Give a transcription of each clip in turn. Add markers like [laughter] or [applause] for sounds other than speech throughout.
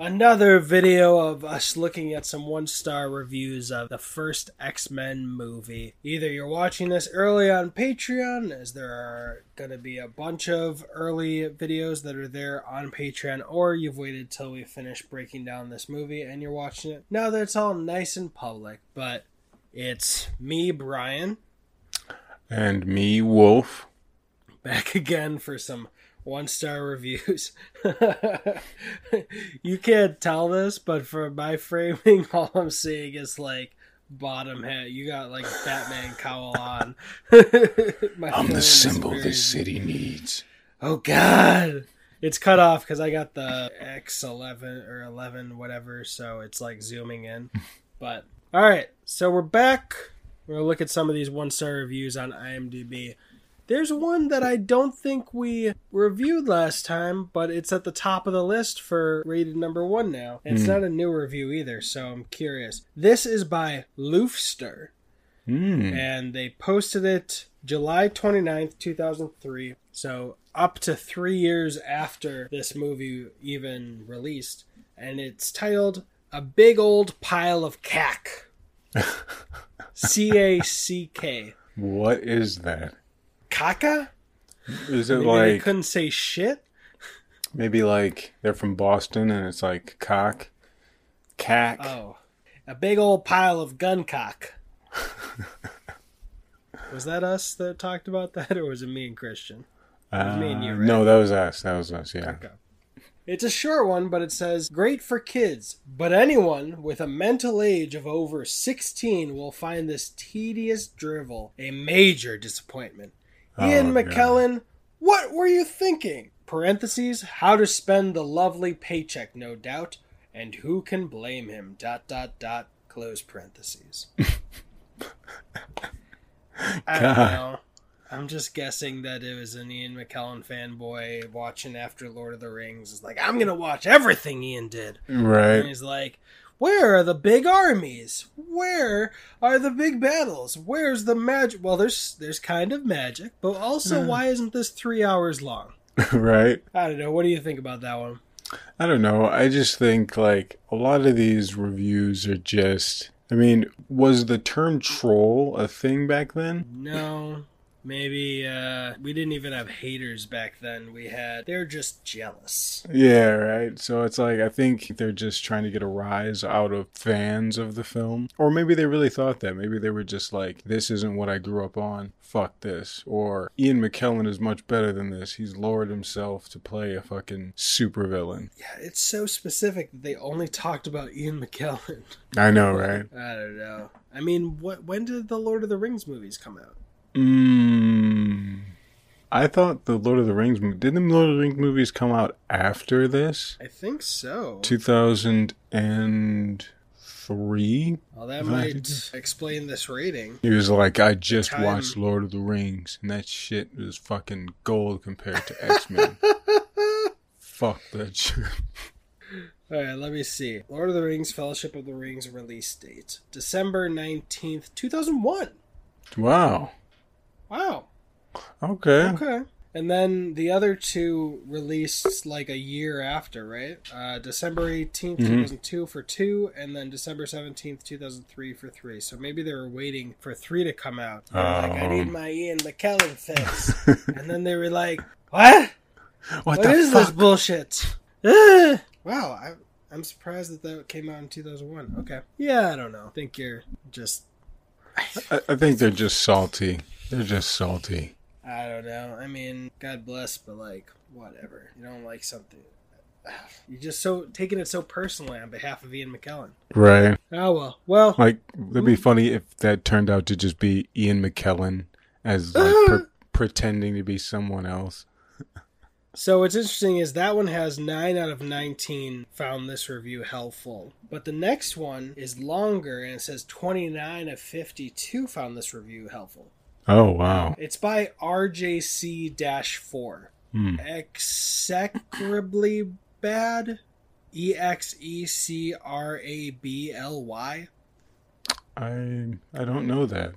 Another video of us looking at some one star reviews of the first X Men movie. Either you're watching this early on Patreon, as there are going to be a bunch of early videos that are there on Patreon, or you've waited till we finish breaking down this movie and you're watching it now that it's all nice and public. But it's me, Brian, And me, Wolf. back again for some one star reviews. [laughs] you can't tell this, but for my framing, [laughs] all I'm seeing is like bottom hat. You got like Batman cowl on. [laughs] I'm the symbol this city needs. Oh God. It's cut off because I got the X11 or 11, whatever, so it's like zooming in. But all right, so we're back. We're gonna look at some of these one star reviews on IMDb. There's one that I don't think we reviewed last time, but it's at the top of the list for rated number one now. And it's not a new review either, so I'm curious. This is by Loofster Hmm. and they posted it July 29th, 2003. So up to three years after this movie even released. And it's titled A Big Old Pile of Cack. [laughs] C A C K. What is that? Caca? Is it Maybe they like couldn't say shit? maybe like they're from Boston and it's like cock, cack? Oh. A big old pile of gun cock. [laughs] was that us that talked about that, or was it me and Christian? Uh, me and you, right? No, that was us. That was us. Yeah. Okay. It's a short one, but it says great for kids, but anyone with a mental age of over 16 will find this tedious drivel a major disappointment. Ian Oh, God. McKellen, what were you thinking? Parentheses, how to spend the lovely paycheck, no doubt, and who can blame him? Dot dot dot. Close parentheses. [laughs] I don't know. I'm just guessing that it was an Ian McKellen fanboy watching after Lord of the Rings. Is like, I'm gonna watch everything Ian did. And Right. he's like, Where are the big armies? Where are the big battles? Where's the magic? Well, there's there's kind of magic, but also hmm. why isn't this three hours long? [laughs] right. I don't know. What do you think about that one? I don't know. I just think like a lot of these reviews are just. I mean, was the term troll a thing back then? No. Maybe uh, we didn't even have haters back then. We had they're just jealous. Yeah, right. So it's like I think they're just trying to get a rise out of fans of the film, or maybe they really thought that. Maybe they were just like, "This isn't what I grew up on. Fuck this." Or Ian McKellen is much better than this. He's lowered himself to play a fucking supervillain. Yeah, it's so specific that they only talked about Ian McKellen. I know, right? [laughs] I don't know. I mean, what? When did the Lord of the Rings movies come out? Mm, I thought the Lord of the Rings mo- did the Lord of the Rings movies come out after this? I think so. Two thousand and three. Well, that might explain this rating. He was like, I just time- watched Lord of the Rings, and that shit was fucking gold compared to X Men. [laughs] Fuck that shit. All right, let me see. Lord of the Rings: Fellowship of the Rings release date: December nineteenth, two thousand one. Wow. Wow. Okay. Okay. And then the other two released like a year after, right? Uh, December 18th, Mhm. 2002 for two, and then December 17th, 2003 for three. So maybe they were waiting for three to come out. Were like, I need Oh. my Ian McKellen fix. [laughs] and then they were like, what? What, What is fuck? this bullshit? [laughs] Wow, I, I'm surprised that that came out in 2001. Okay. Yeah, I don't know. I think you're just. I, I think they're just salty. They're just salty. I don't know. I mean, God bless, but like, whatever. You don't like something. [sighs] You're just so taking it so personally on behalf of Ian McKellen. Right. Oh well. Well, Like, it'd be funny if that turned out to just be Ian McKellen as like uh-huh. pre- pretending to be someone else. so what's interesting is that one has nine out of nineteen found this review helpful, but the next one is longer and it says twenty nine of fifty two found this review helpful. Oh, wow. It's by RJC 4. Hmm. Execrably bad? E X E C R A B L Y? I I don't know that.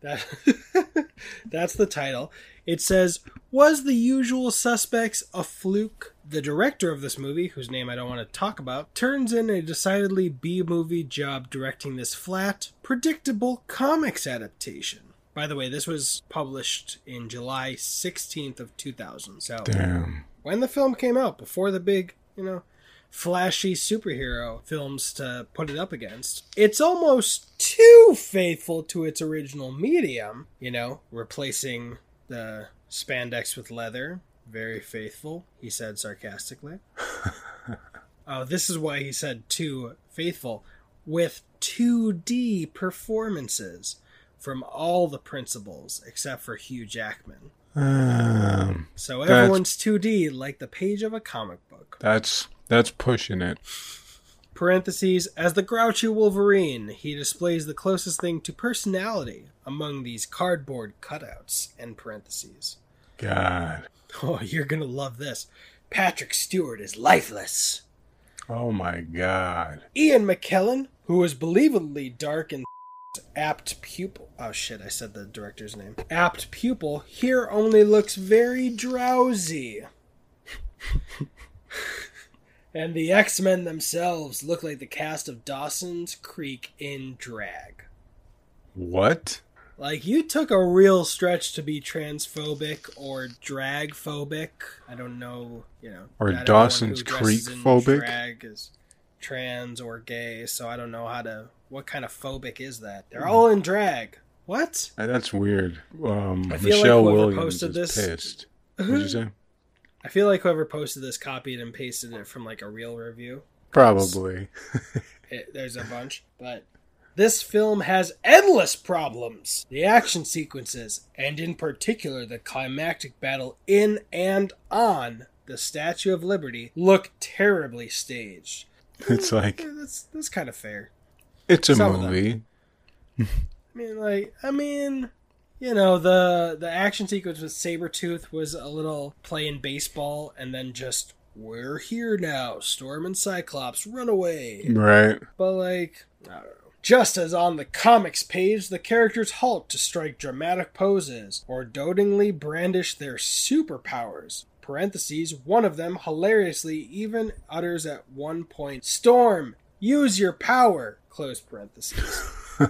That [laughs] that's the title. It says, "Was the usual suspects a fluke?" The director of this movie, whose name I don't want to talk about, turns in a decidedly B-movie job directing this flat, predictable comics adaptation. By the way, this was published in July 16th of 2000. So, Damn. when the film came out, before the big, you know, flashy superhero films to put it up against. It's almost too faithful to its original medium, you know, replacing the spandex with leather. Very faithful, he said sarcastically. [laughs] oh, this is why he said too faithful. With 2D performances from all the principals except for Hugh Jackman. Um, So everyone's 2D like the page of a comic book. that's that's pushing it. parentheses as the grouchy wolverine he displays the closest thing to personality among these cardboard cutouts end parentheses God. oh you're gonna love this patrick stewart is lifeless Oh my God. ian mckellen who is believably dark and apt pupil oh shit i said the director's name apt pupil here only looks very drowsy [laughs] and the x-men themselves look like the cast of dawson's creek in drag What? Like you took a real stretch to be transphobic or drag phobic. I don't know, you know. Or Dawson's Creek phobic? Drag is trans or gay, so I don't know how to. What kind of phobic is that? Hmm. They're all in drag. What? Uh, That's weird. Um, I feel like Michelle whoever Williams posted is this- pissed. What did you say? I feel like whoever posted this copied and pasted it from like a real review. Probably. [laughs] It, there's a bunch, but this film has endless problems. The action sequences, and in particular the climactic battle in and on the Statue of Liberty, look terribly staged. It's like that's that's kind of fair. It's a Some movie. [laughs] I mean, like, I mean, you know, the the action sequence with Sabretooth was a little playing baseball, and then just we're here now, Storm and Cyclops, run away. Right. But like, I don't know. Just as on the comics page, the characters halt to strike dramatic poses or dotingly brandish their superpowers. Parentheses, one of them hilariously even utters at one point, Storm, use your power! Close parentheses. [laughs]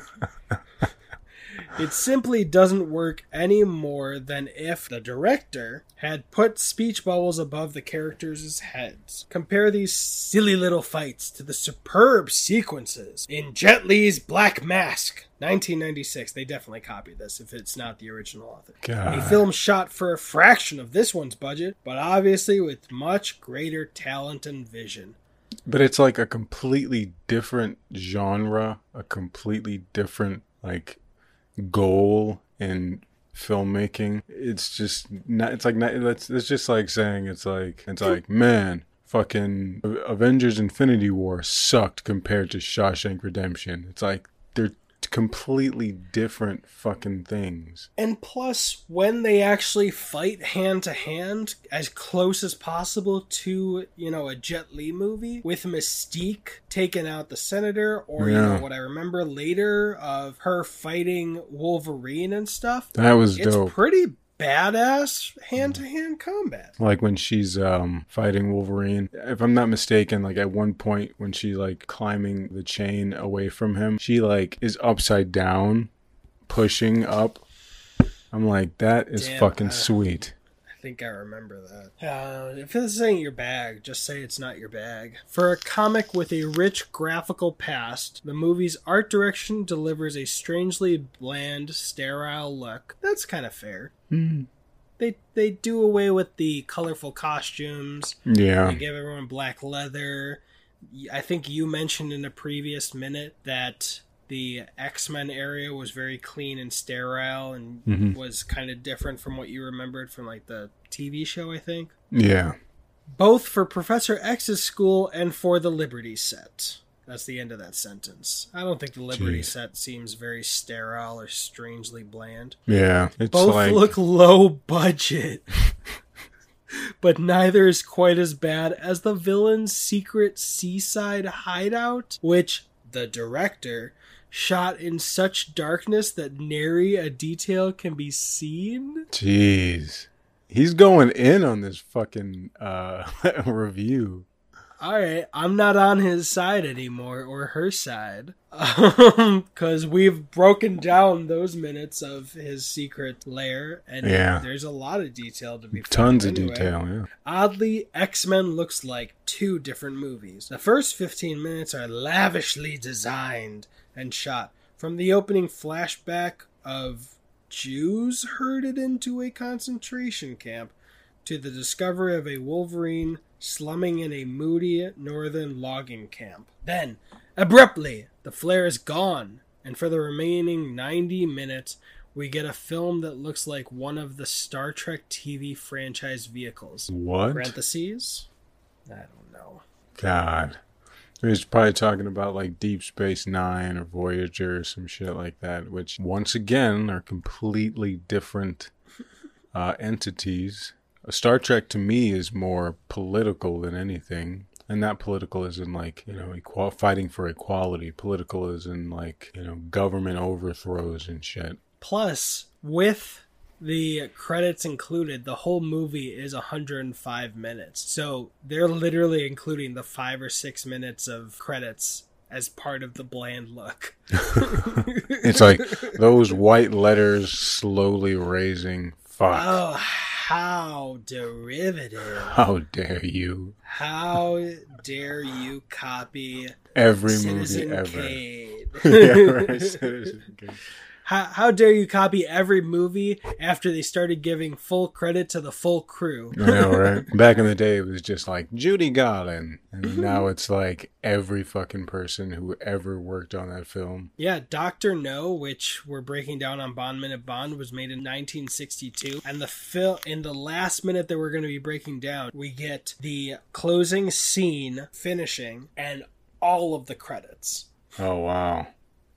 It simply doesn't work any more than if the director had put speech bubbles above the characters' heads. Compare these silly little fights to the superb sequences in Jet Li's Black Mask, 1996. They definitely copied this if it's not the original author. A film shot for a fraction of this one's budget, but obviously with much greater talent and vision. But it's like a completely different genre, a completely different like goal in filmmaking. It's just not. It's like not. It's, it's just like saying it's like it's like man, fucking Avengers: Infinity War sucked compared to Shawshank Redemption. It's like they're completely different fucking things. And plus, when they actually fight hand to hand, as close as possible to, you know, a Jet Li movie, with Mystique taking out the Senator, or, you know, what I remember later of her fighting Wolverine and stuff, That was it's dope. pretty badass hand to hand combat. like when she's um fighting Wolverine. If I'm not mistaken, like at one point when she like climbing the chain away from him, she like is upside down, pushing up. I'm like, that is Damn, fucking sweet. I think I remember that. Uh, if this ain't your bag, just say it's not your bag. For a comic with a rich graphical past, the movie's art direction delivers a strangely bland, sterile look. That's kind of fair. They they do away with the colorful costumes. Yeah. They give everyone black leather. I think you mentioned in a previous minute that the X Men area was very clean and sterile and Mhm. was kind of different from what you remembered from like the TV show, I think. Yeah. Both for Professor X's school and for the Liberty set. That's the end of that sentence. I don't think the Liberty Jeez. set seems very sterile or strangely bland. Yeah. It's Both like look low budget. [laughs] but neither is quite as bad as the villain's secret seaside hideout, which the director shot in such darkness that nary a detail can be seen. Jeez. He's going in on this fucking uh, [laughs] review. All right, I'm not on his side anymore or her side. Um, because we've broken down those minutes of his secret lair, and Yeah. there's a lot of detail to be found Tons of anyway. detail, yeah. Oddly, X Men looks like two different movies. The first 15 minutes are lavishly designed and shot. From the opening flashback of Jews herded into a concentration camp to the discovery of a Wolverine slumming in a moody northern logging camp. Then, abruptly, the flare is gone, and for the remaining 90 minutes, we get a film that looks like one of the Star Trek TV franchise vehicles. What? Parentheses? I don't know. God. He's probably talking about like Deep Space Nine or Voyager or some shit like that, which once again are completely different uh, entities. Star Trek to me is more political than anything. And not political is in like, you know, equal, fighting for equality. Political is in like, you know, government overthrows and shit. Plus, with the credits included, the whole movie is 105 minutes. So they're literally including the five or six minutes of credits as part of the bland look. [laughs] It's like those white letters slowly raising. [laughs] Oh, fuck. Oh, how derivative. How dare you? How dare you copy Every Citizen movie ever. Kane? [laughs] yeah, right. [laughs] Citizen Kane. How, how dare you copy every movie after they started giving full credit to the full crew? I know, [laughs] right? Back in the day, it was just like Judy Garland, and mhm. now it's like every fucking person who ever worked on that film. Yeah, Doctor No, which we're breaking down on Bond Minute Bond, was made in 1962, and the film in the last minute that we're going to be breaking down, we get the closing scene finishing and all of the credits. Oh wow!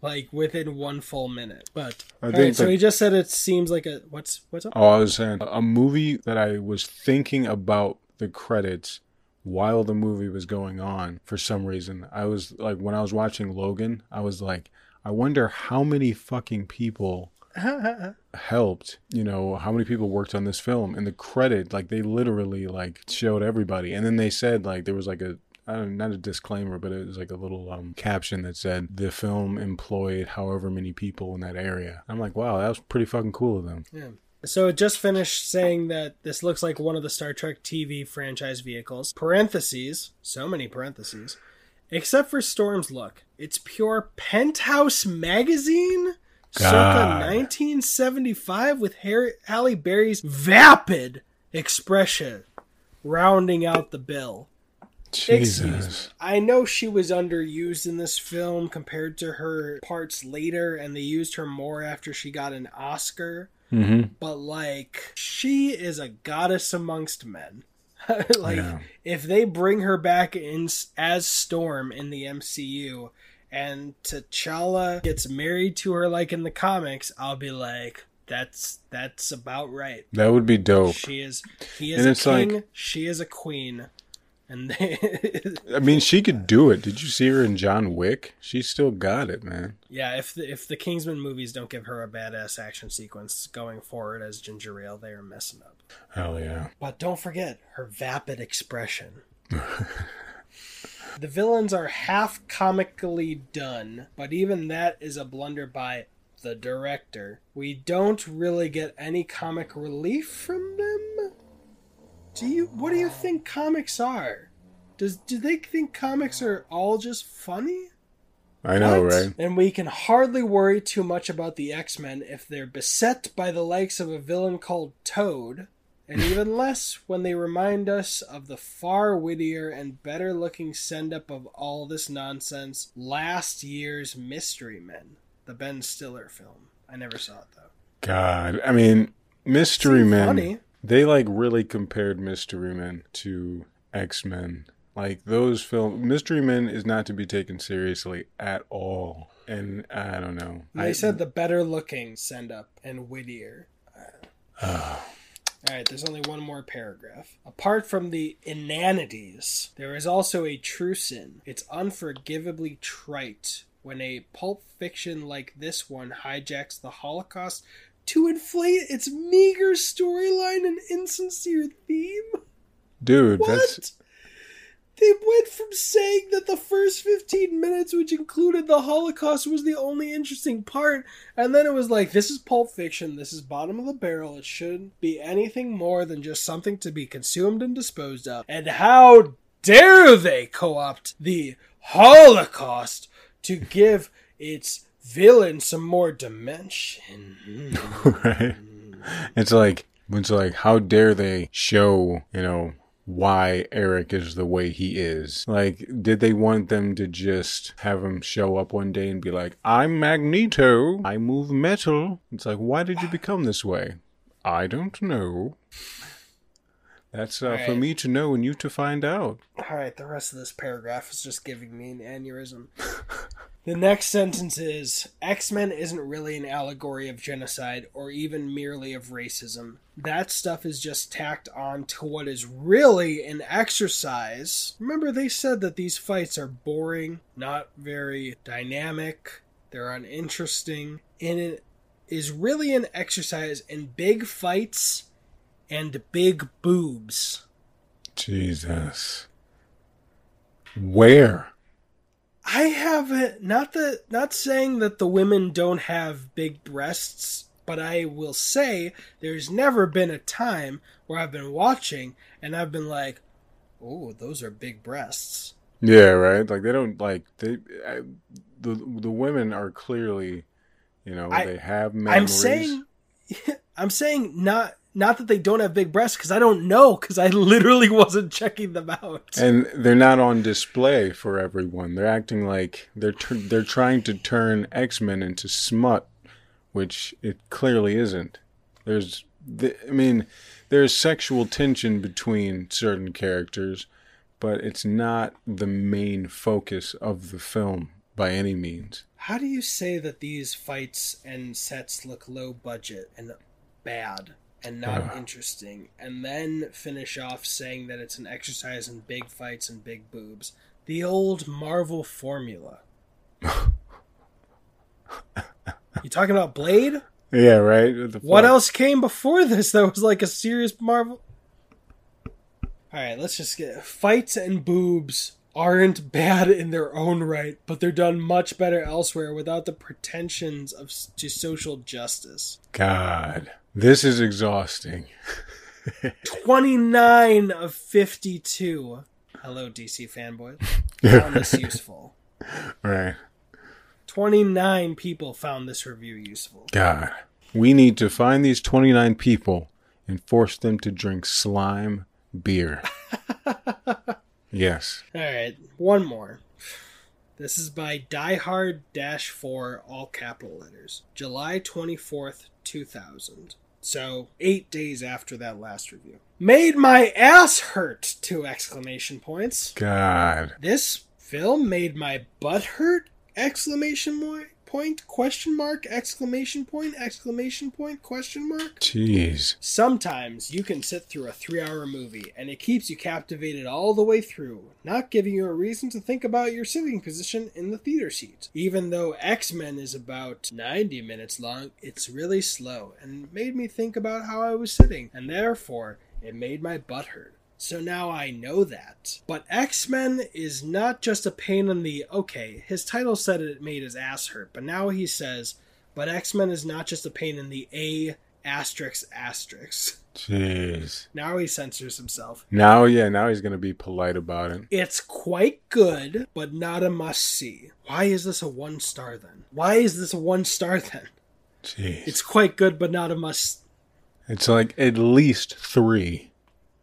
Like within one full minute, but I all think right, so he just said it seems like a what's what's up? Oh, I was saying a movie that I was thinking about the credits while the movie was going on for some reason. I was like, when I was watching Logan, I was like, I wonder how many fucking people [laughs] helped you know how many people worked on this film and the credit like they literally like showed everybody and then they said like there was like a I don't, not a disclaimer, but it was like a little um, caption that said the film employed however many people in that area. I'm like, wow, that was pretty fucking cool of them. Yeah. So it just finished saying that this looks like one of the Star Trek TV franchise vehicles. Parentheses, so many parentheses. Except for Storm's look. It's pure Penthouse magazine? Circa 1975 with Harry, Halle Berry's vapid expression rounding out the bill. Jesus. I know she was underused in this film compared to her parts later, and they used her more after she got an Oscar. hmm But like, she is a goddess amongst men. [laughs] like, Yeah. if they bring her back in as Storm in the MCU, and T'Challa gets married to her like in the comics, I'll be like, that's that's about right. That would be dope. She is he is And a it's like- king, she is a queen, and they, [laughs] I mean, she could do it. Did you see her in John Wick? She still got it, man. Yeah, if the, if the Kingsman movies don't give her a badass action sequence going forward as Ginger Ale, they are messing up. Hell yeah. But don't forget her vapid expression. [laughs] the villains are half comically done, but even that is a blunder by the director. We don't really get any comic relief from. Do you what do you think comics are? Does do they think comics are all just funny? I know, What? right? And we can hardly worry too much about the X Men if they're beset by the likes of a villain called Toad, and [laughs] even less when they remind us of the far wittier and better looking send up of all this nonsense last year's Mystery Men, the Ben Stiller film. I never saw it though. God. I mean, Mystery Men. funny. They like really compared Mystery Men to X Men. Like those film Mystery Men is not to be taken seriously at all. And I don't know. And I they said the better looking send up and wittier. [sighs] All right, there's only one more paragraph. Apart from the inanities, there is also a true sin. It's unforgivably trite when a pulp fiction like this one hijacks the Holocaust to inflate its meager storyline and insincere theme? Dude, What? that's They went from saying that the first 15 minutes, which included the Holocaust, was the only interesting part, and then it was like, this is Pulp Fiction, this is bottom of the barrel, it shouldn't be anything more than just something to be consumed and disposed of. And how dare they co opt the Holocaust to give its villain some more dimension? [laughs] right. It's like it's like how dare they show, you know, why Erik is the way he is. Like did they want them to just have him show up one day and be like, "I'm Magneto. I move metal." It's like, "Why did you [sighs] become this way?" I don't know. That's uh, for me to know and you to find out. Alright, the rest of this paragraph is just giving me an aneurysm. [laughs] the next sentence is X Men isn't really an allegory of genocide or even merely of racism. That stuff is just tacked on to what is really an exercise. Remember, they said that these fights are boring, not very dynamic, they're uninteresting, and it is really an exercise in big fights and big boobs. Jesus. Where? I haven't not that not saying that the women don't have big breasts, but I will say there's never been a time where I've been watching and I've been like, "Oh, those are big breasts." Yeah, right. Like they don't like they. I, the the women are clearly, you know, I- they have memories. I'm saying [laughs] I'm saying not not that they don't have big breasts cuz I don't know cuz I literally [laughs] wasn't checking them out. and they're not on display for everyone. They're acting like they're tur they're trying to turn X Men into smut, which it clearly isn't. There's, the, I mean, there's sexual tension between certain characters, but it's not the main focus of the film by any means. How do you say that these fights and sets look low budget and bad and not interesting, and then finish off saying that it's an exercise in big fights and big boobs? The old Marvel formula. [laughs] you talking about Blade? Yeah, right. What else came before this that was like a serious Marvel? All right, let's just get fights and boobs aren't bad in their own right, but they're done much better elsewhere without the pretensions of to social justice. God, this is exhausting. [laughs] 29 of 52. Hello DC fanboys. Found [laughs] this useful. Right. 29 people found this review useful. God. We need to find these 29 people and force them to drink slime beer. [laughs] yes. All right, one more. This is by Die Dash 4, all capital letters. July 24th, 2000. So, eight days after that last review. Made my ass hurt! Two exclamation points. God. This film made my butt hurt! Exclamation mo- point, question mark, exclamation point, exclamation point, question mark. Jeez. Sometimes you can sit through a three hour movie and it keeps you captivated all the way through, not giving you a reason to think about your sitting position in the theater seat. Even though X Men is about 90 minutes long, it's really slow and made me think about how I was sitting, and therefore it made my butt hurt. So now I know that. But X Men is not just a pain in the. Okay, his title said it made his ass hurt, but now he says, but X Men is not just a pain in the A asterisk asterisk. Jeez. Now he censors himself. Now, yeah, now he's going to be polite about it. It's quite good, but not a must see. Why is this a one star then? Why is this a one star [laughs] then? Jeez. It's quite good, but not a must. It's like at least three.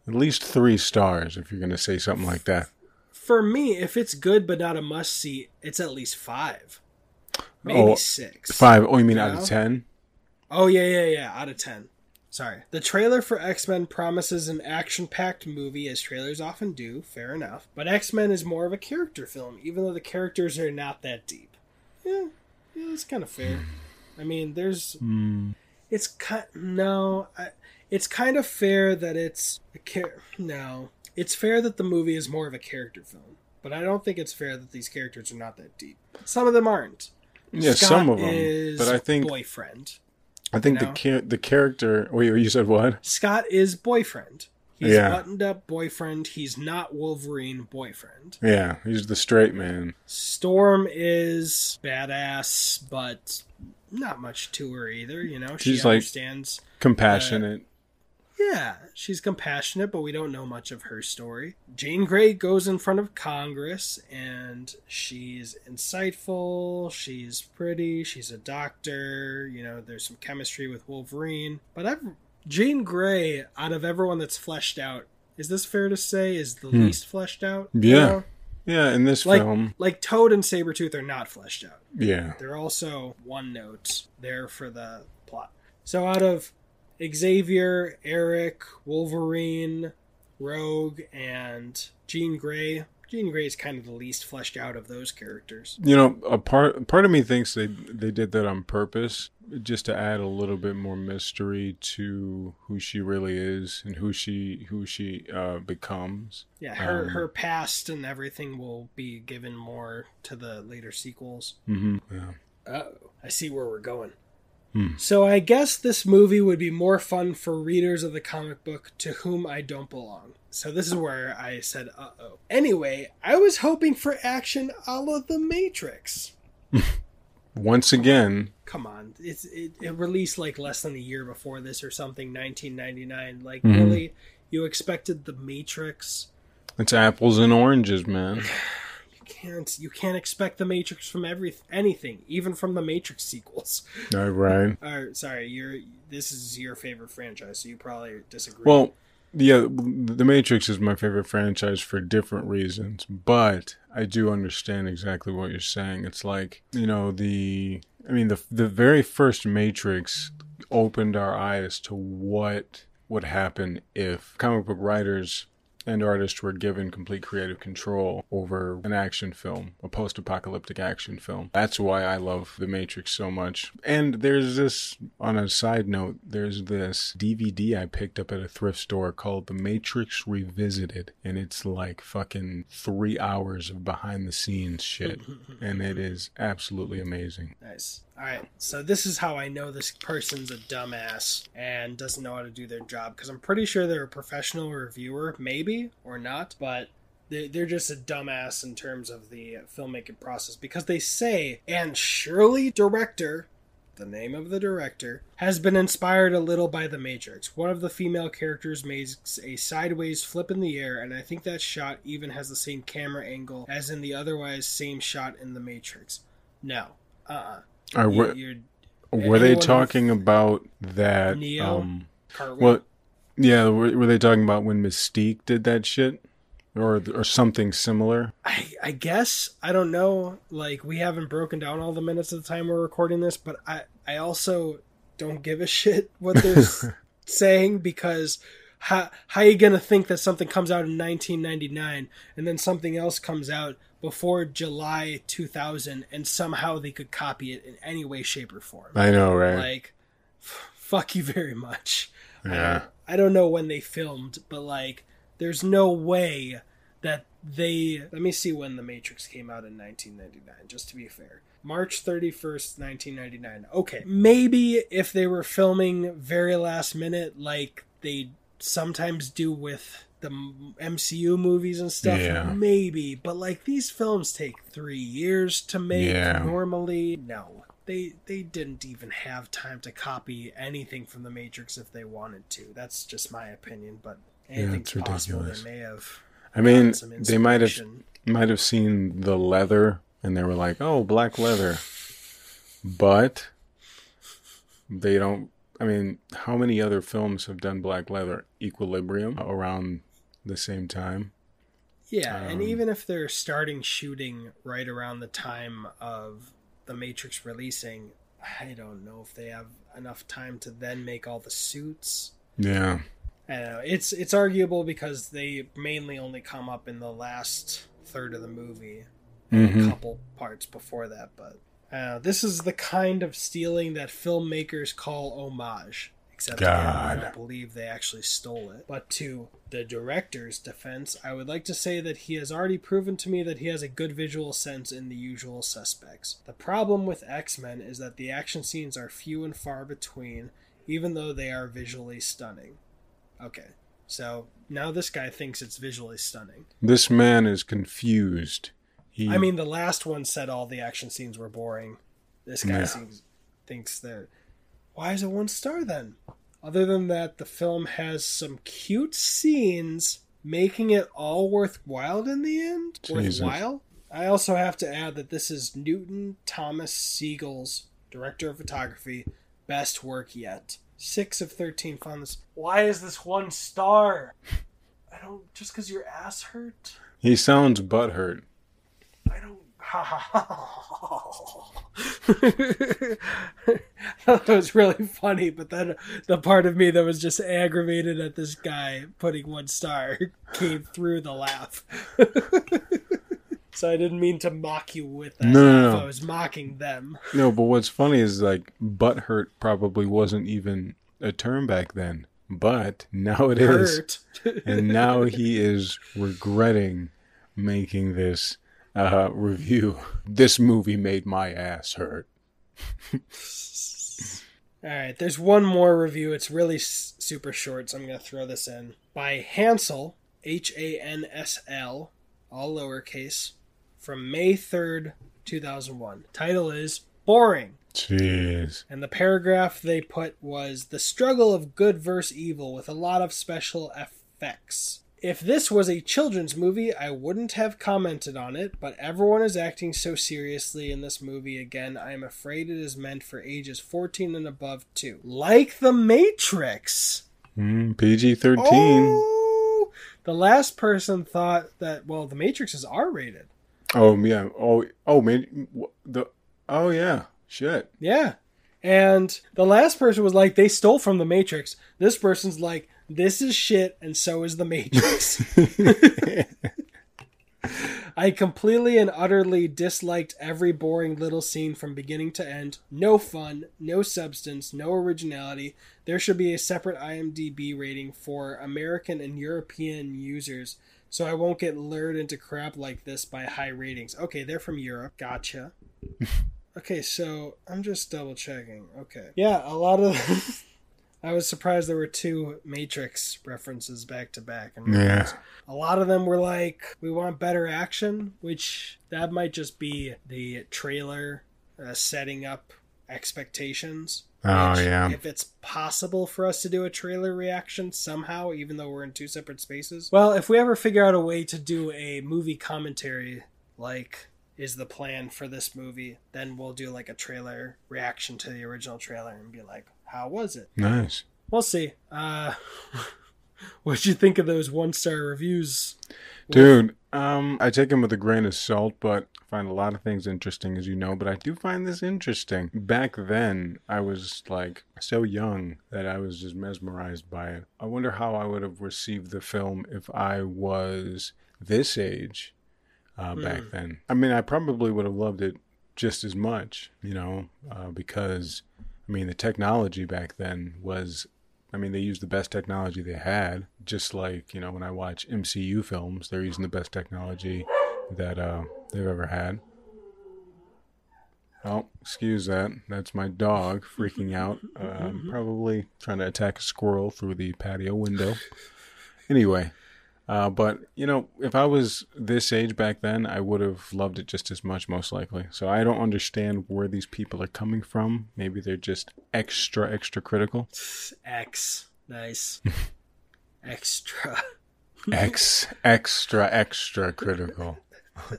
At least three stars if you're going to say something like that. For me, if it's good but not a must see, it's at least five. Maybe Oh, six. Five. Oh, you mean out No. of ten? Oh yeah, yeah, yeah. Out of ten. Sorry. The trailer for X Men promises an action-packed movie, as trailers often do. Fair enough. But X Men is more of a character film, even though the characters are not that deep. Yeah, yeah, that's kind of fair. I mean, there's. Hmm. It's kind. No, I, it's kind of fair that it's a char- No, it's fair that the movie is more of a character film. but I don't think it's fair that these characters are not that deep. Some of them aren't. Yeah, Scott some of them. is But I think boyfriend. I think you the know? cha- the character. Oh, Wait, you said what? Scott is boyfriend. He's Yeah. buttoned up boyfriend. He's not Wolverine boyfriend. Yeah, he's the straight man. Storm is badass, but not much to her either. You know, she She's like- understands. Compassionate. Yeah, she's compassionate, but we don't know much of her story. Jane Grey goes in front of Congress, and she's insightful. She's pretty. She's a doctor. You know, there's some chemistry with Wolverine. But I've, Jane Grey, out of everyone that's fleshed out, is this fair to say, is the Hmm. least fleshed out? You Yeah. know? yeah, in this Like, film. like Toad and Sabretooth are not fleshed out. Yeah. They're also one notes there for the plot. So out of Xavier, Erik, Wolverine, Rogue, and Jean Grey, Jean Grey is kind of the least fleshed out of those characters. You know, a part part of me thinks they they did that on purpose, just to add a little bit more mystery to who she really is and who she who she uh, becomes. Yeah, her Um, her past and everything will be given more to the later sequels. Mm-hmm, Yeah. Oh, I see where we're going. Hmm. So I guess this movie would be more fun for readers of the comic book to whom I don't belong. So this is where I said, "Uh oh." Anyway, I was hoping for action a la The Matrix. [laughs] Once again, Come on, it's it, it released like less than a year before this or something, 1999. Like Mhm. really, you expected The Matrix? it's apples and oranges, man. [sighs] [sighs] You can't you can't expect The Matrix from every anything, even from the Matrix sequels. [laughs] All right. Or sorry, you're this is your favorite franchise, so you probably disagree. Well, yeah, The Matrix is my favorite franchise for different reasons, but I do understand exactly what you're saying. It's like, you know, the I mean, the the very first Matrix opened our eyes to what would happen if comic book writers and artists were given complete creative control over an action film, a post-apocalyptic action film. That's why I love The Matrix so much. And there's this, on a side note, there's this DVD I picked up at a thrift store called The Matrix Revisited, and it's like fucking three hours of behind-the-scenes shit, [laughs] and it is absolutely amazing. Nice. All right. So this is how I know this person's a dumbass and doesn't know how to do their job because I'm pretty sure they're a professional reviewer, maybe or not, but they- they're just a dumbass in terms of the filmmaking process because they say, and surely director, the name of the director, has been inspired a little by The Matrix. One of the female characters makes a sideways flip in the air, and I think that shot even has the same camera angle as in the otherwise same shot in The Matrix. No. Uh uh Are, you, were, you're were they talking about that? Neo? Um, well, yeah, were, were they talking about when Mystique did that shit? Or, or something similar? I, I guess I don't know. Like we haven't broken down all the minutes of the time we're recording this, but I I also don't give a shit what they're [laughs] saying because how how you gonna think that something comes out in 1999 and then something else comes out before July 2000 and somehow they could copy it in any way, shape, or form? I know, right? Like, f- fuck you very much. Yeah. I don't know when they filmed, but like, there's no way that they. Let me see when The Matrix came out in 1999, just to be fair. March 31st, 1999. Okay, maybe if they were filming very last minute, like they sometimes do with the MCU movies and stuff, Yeah. maybe. But like these films take three years to make Yeah. normally. No, they they didn't even have time to copy anything from the Matrix if they wanted to. That's just my opinion, but anything's it's possible. ridiculous. They may have. I mean, some they might have might have seen the leather and they were like, "Oh, black leather," but they don't. I mean, how many other films have done black leather? Equilibrium around the same time. Yeah, and Um, even if they're starting shooting right around the time of the Matrix releasing, I don't know if they have enough time to then make all the suits. Yeah, I don't know. It's it's arguable because they mainly only come up in the last third of the movie, and Mhm. a couple parts before that. But uh, this is the kind of stealing that filmmakers call homage. Except God. I don't believe they actually stole it. But to the director's defense, I would like to say that he has already proven to me that he has a good visual sense in the usual suspects. The problem with X Men is that the action scenes are few and far between, even though they are visually stunning. Okay, so now this guy thinks it's visually stunning. This man is confused. He, I mean, the last one said all the action scenes were boring. This guy Yeah. seems, thinks that. Why is it one star then? Other than that, the film has some cute scenes, making it all worthwhile in the end. Jesus. Worthwhile. I also have to add that this is Newton Thomas Sigel's director of photography, best work yet. Six of thirteen found this. Why is this one star? [laughs] I don't. Just because your ass hurt. he sounds butthurt. I don't. [laughs] that was really funny, but then the part of me that was just aggravated at this guy putting one star [laughs] came through the laugh. [laughs] so I didn't mean to mock you with that. No, no, no. I was mocking them. No, but what's funny is like butt hurt probably wasn't even a term back then, but now it is, Hurt. and now he is regretting making this uh, review. This movie made my ass hurt. All right, there's one more review. It's really s- super short, so I'm going to throw this in. By Hansel, H A N S L, all lowercase, from May 3rd, 2001. Title is Boring. Jeez. And the paragraph they put was The struggle of good versus evil with a lot of special effects. If this was a children's movie, I wouldn't have commented on it, but everyone is acting so seriously in this movie again, I am afraid it is meant for ages 14 and above too. Like The Matrix! Mm, PG 13. Oh! The last person thought that, well, The Matrix is R rated. Oh, yeah. Oh, oh, man. The, oh, yeah. Shit. Yeah. And the last person was like, they stole from the Matrix. This person's like, this is shit, and so is the Matrix. [laughs] [laughs] I completely and utterly disliked every boring little scene from beginning to end. No fun, no substance, no originality. There should be a separate IMDb rating for American and European users so I won't get lured into crap like this by high ratings. Okay, they're from Europe. Gotcha. [laughs] Okay, so I'm just double checking. Okay. Yeah, a lot of. I was surprised there were two Matrix references back to back. And Yeah. a lot of them were like, we want better action, which that might just be the trailer uh, setting up expectations. Oh, which, yeah. If it's possible for us to do a trailer reaction somehow, even though we're in two separate spaces. Well, if we ever figure out a way to do a movie commentary, like is the plan for this movie, then we'll do like a trailer reaction to the original trailer and be like, how was it? Nice. We'll see. Uh, [laughs] what'd you think of those one star reviews? Dude, um, I take them with a grain of salt, but I find a lot of things interesting, as you know. But I do find this interesting. Back then, I was like so young that I was just mesmerized by it. I wonder how I would have received the film if I was this age uh, back Hmm. then. I mean, I probably would have loved it just as much, you know, uh, because I mean, the technology back then was I mean, they used the best technology they had. Just like you know, when I watch MCU films, they're using the best technology that uh, they've ever had. Oh, excuse that. That's my dog freaking out. [laughs] Um, probably trying to attack a squirrel through the patio window. Anyway, uh, but you know, if I was this age back then, I would have loved it just as much, most likely. So I don't understand where these people are coming from. Maybe they're just extra, extra critical. X. Nice. [laughs] Extra. X, extra, extra critical. [laughs]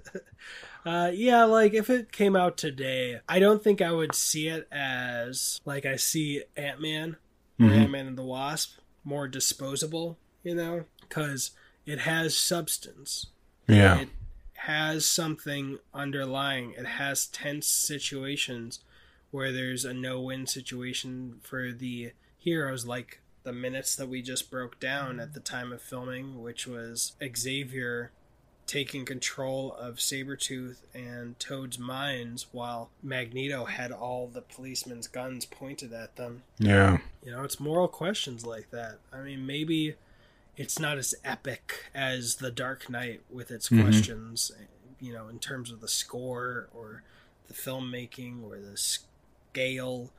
Uh, yeah, like if it came out today, I don't think I would see it as like I see Ant Man Mhm. Ant Man and the Wasp, more disposable, you know, because it has substance. Yeah, It has something underlying. It has tense situations where there's a no-win situation for the heroes, like the minutes that we just broke down at the time of filming, which was Xavier taking control of Sabretooth and Toad's minds while Magneto had all the policemen's guns pointed at them. Yeah. You know, it's moral questions like that. I mean, maybe it's not as epic as The Dark Knight with its Mhm. questions, you know, in terms of the score or the filmmaking or the scale,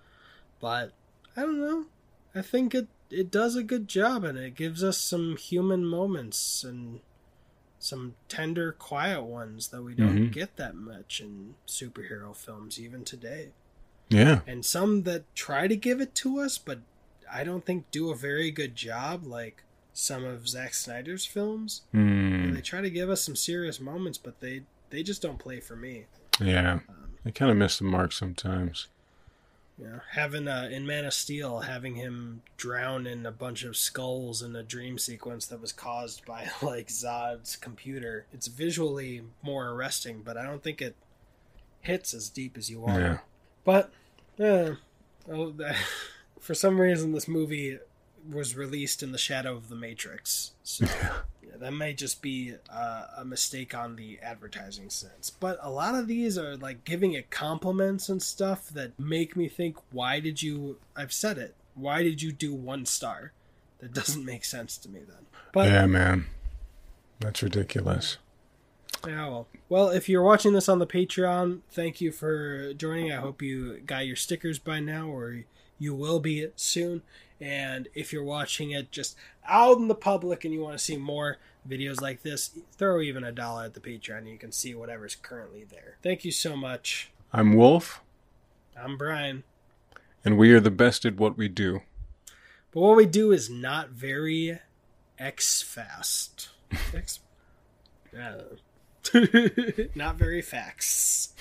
but I don't know. I think it it does a good job and it gives us some human moments and some tender quiet ones that we don't Mhm. get that much in superhero films even today Yeah. and some that try to give it to us, but I don't think do a very good job, like some of Zack Snyder's films. Hmm. They try to give us some serious moments, but they they just don't play for me. Yeah. Um, I kind of miss the mark sometimes. you know, having uh, in Man of Steel, having him drown in a bunch of skulls in a dream sequence that was caused by [laughs] like Zod's computer. It's visually more arresting, but I don't think it hits as deep as you want. Yeah. But yeah, oh, [laughs] for some reason, this movie was released in the shadow of the Matrix. So yeah, that may just be uh, a mistake on the advertising sense. But a lot of these are like giving it compliments and stuff that make me think, why did you? I've said it. Why did you do one star? That doesn't make sense to me then. But yeah, man. That's ridiculous. Yeah, well. Well, if you're watching this on the Patreon, thank you for joining. I hope you got your stickers by now, or you will be soon. And if you're watching it just out in the public and you want to see more videos like this, throw even a dollar at the Patreon and you can see whatever's currently there. Thank you so much. I'm Wolf, I'm Brian. and we are the best at what we do. But what we do is not very [laughs] X fast. X. I don't not very facts.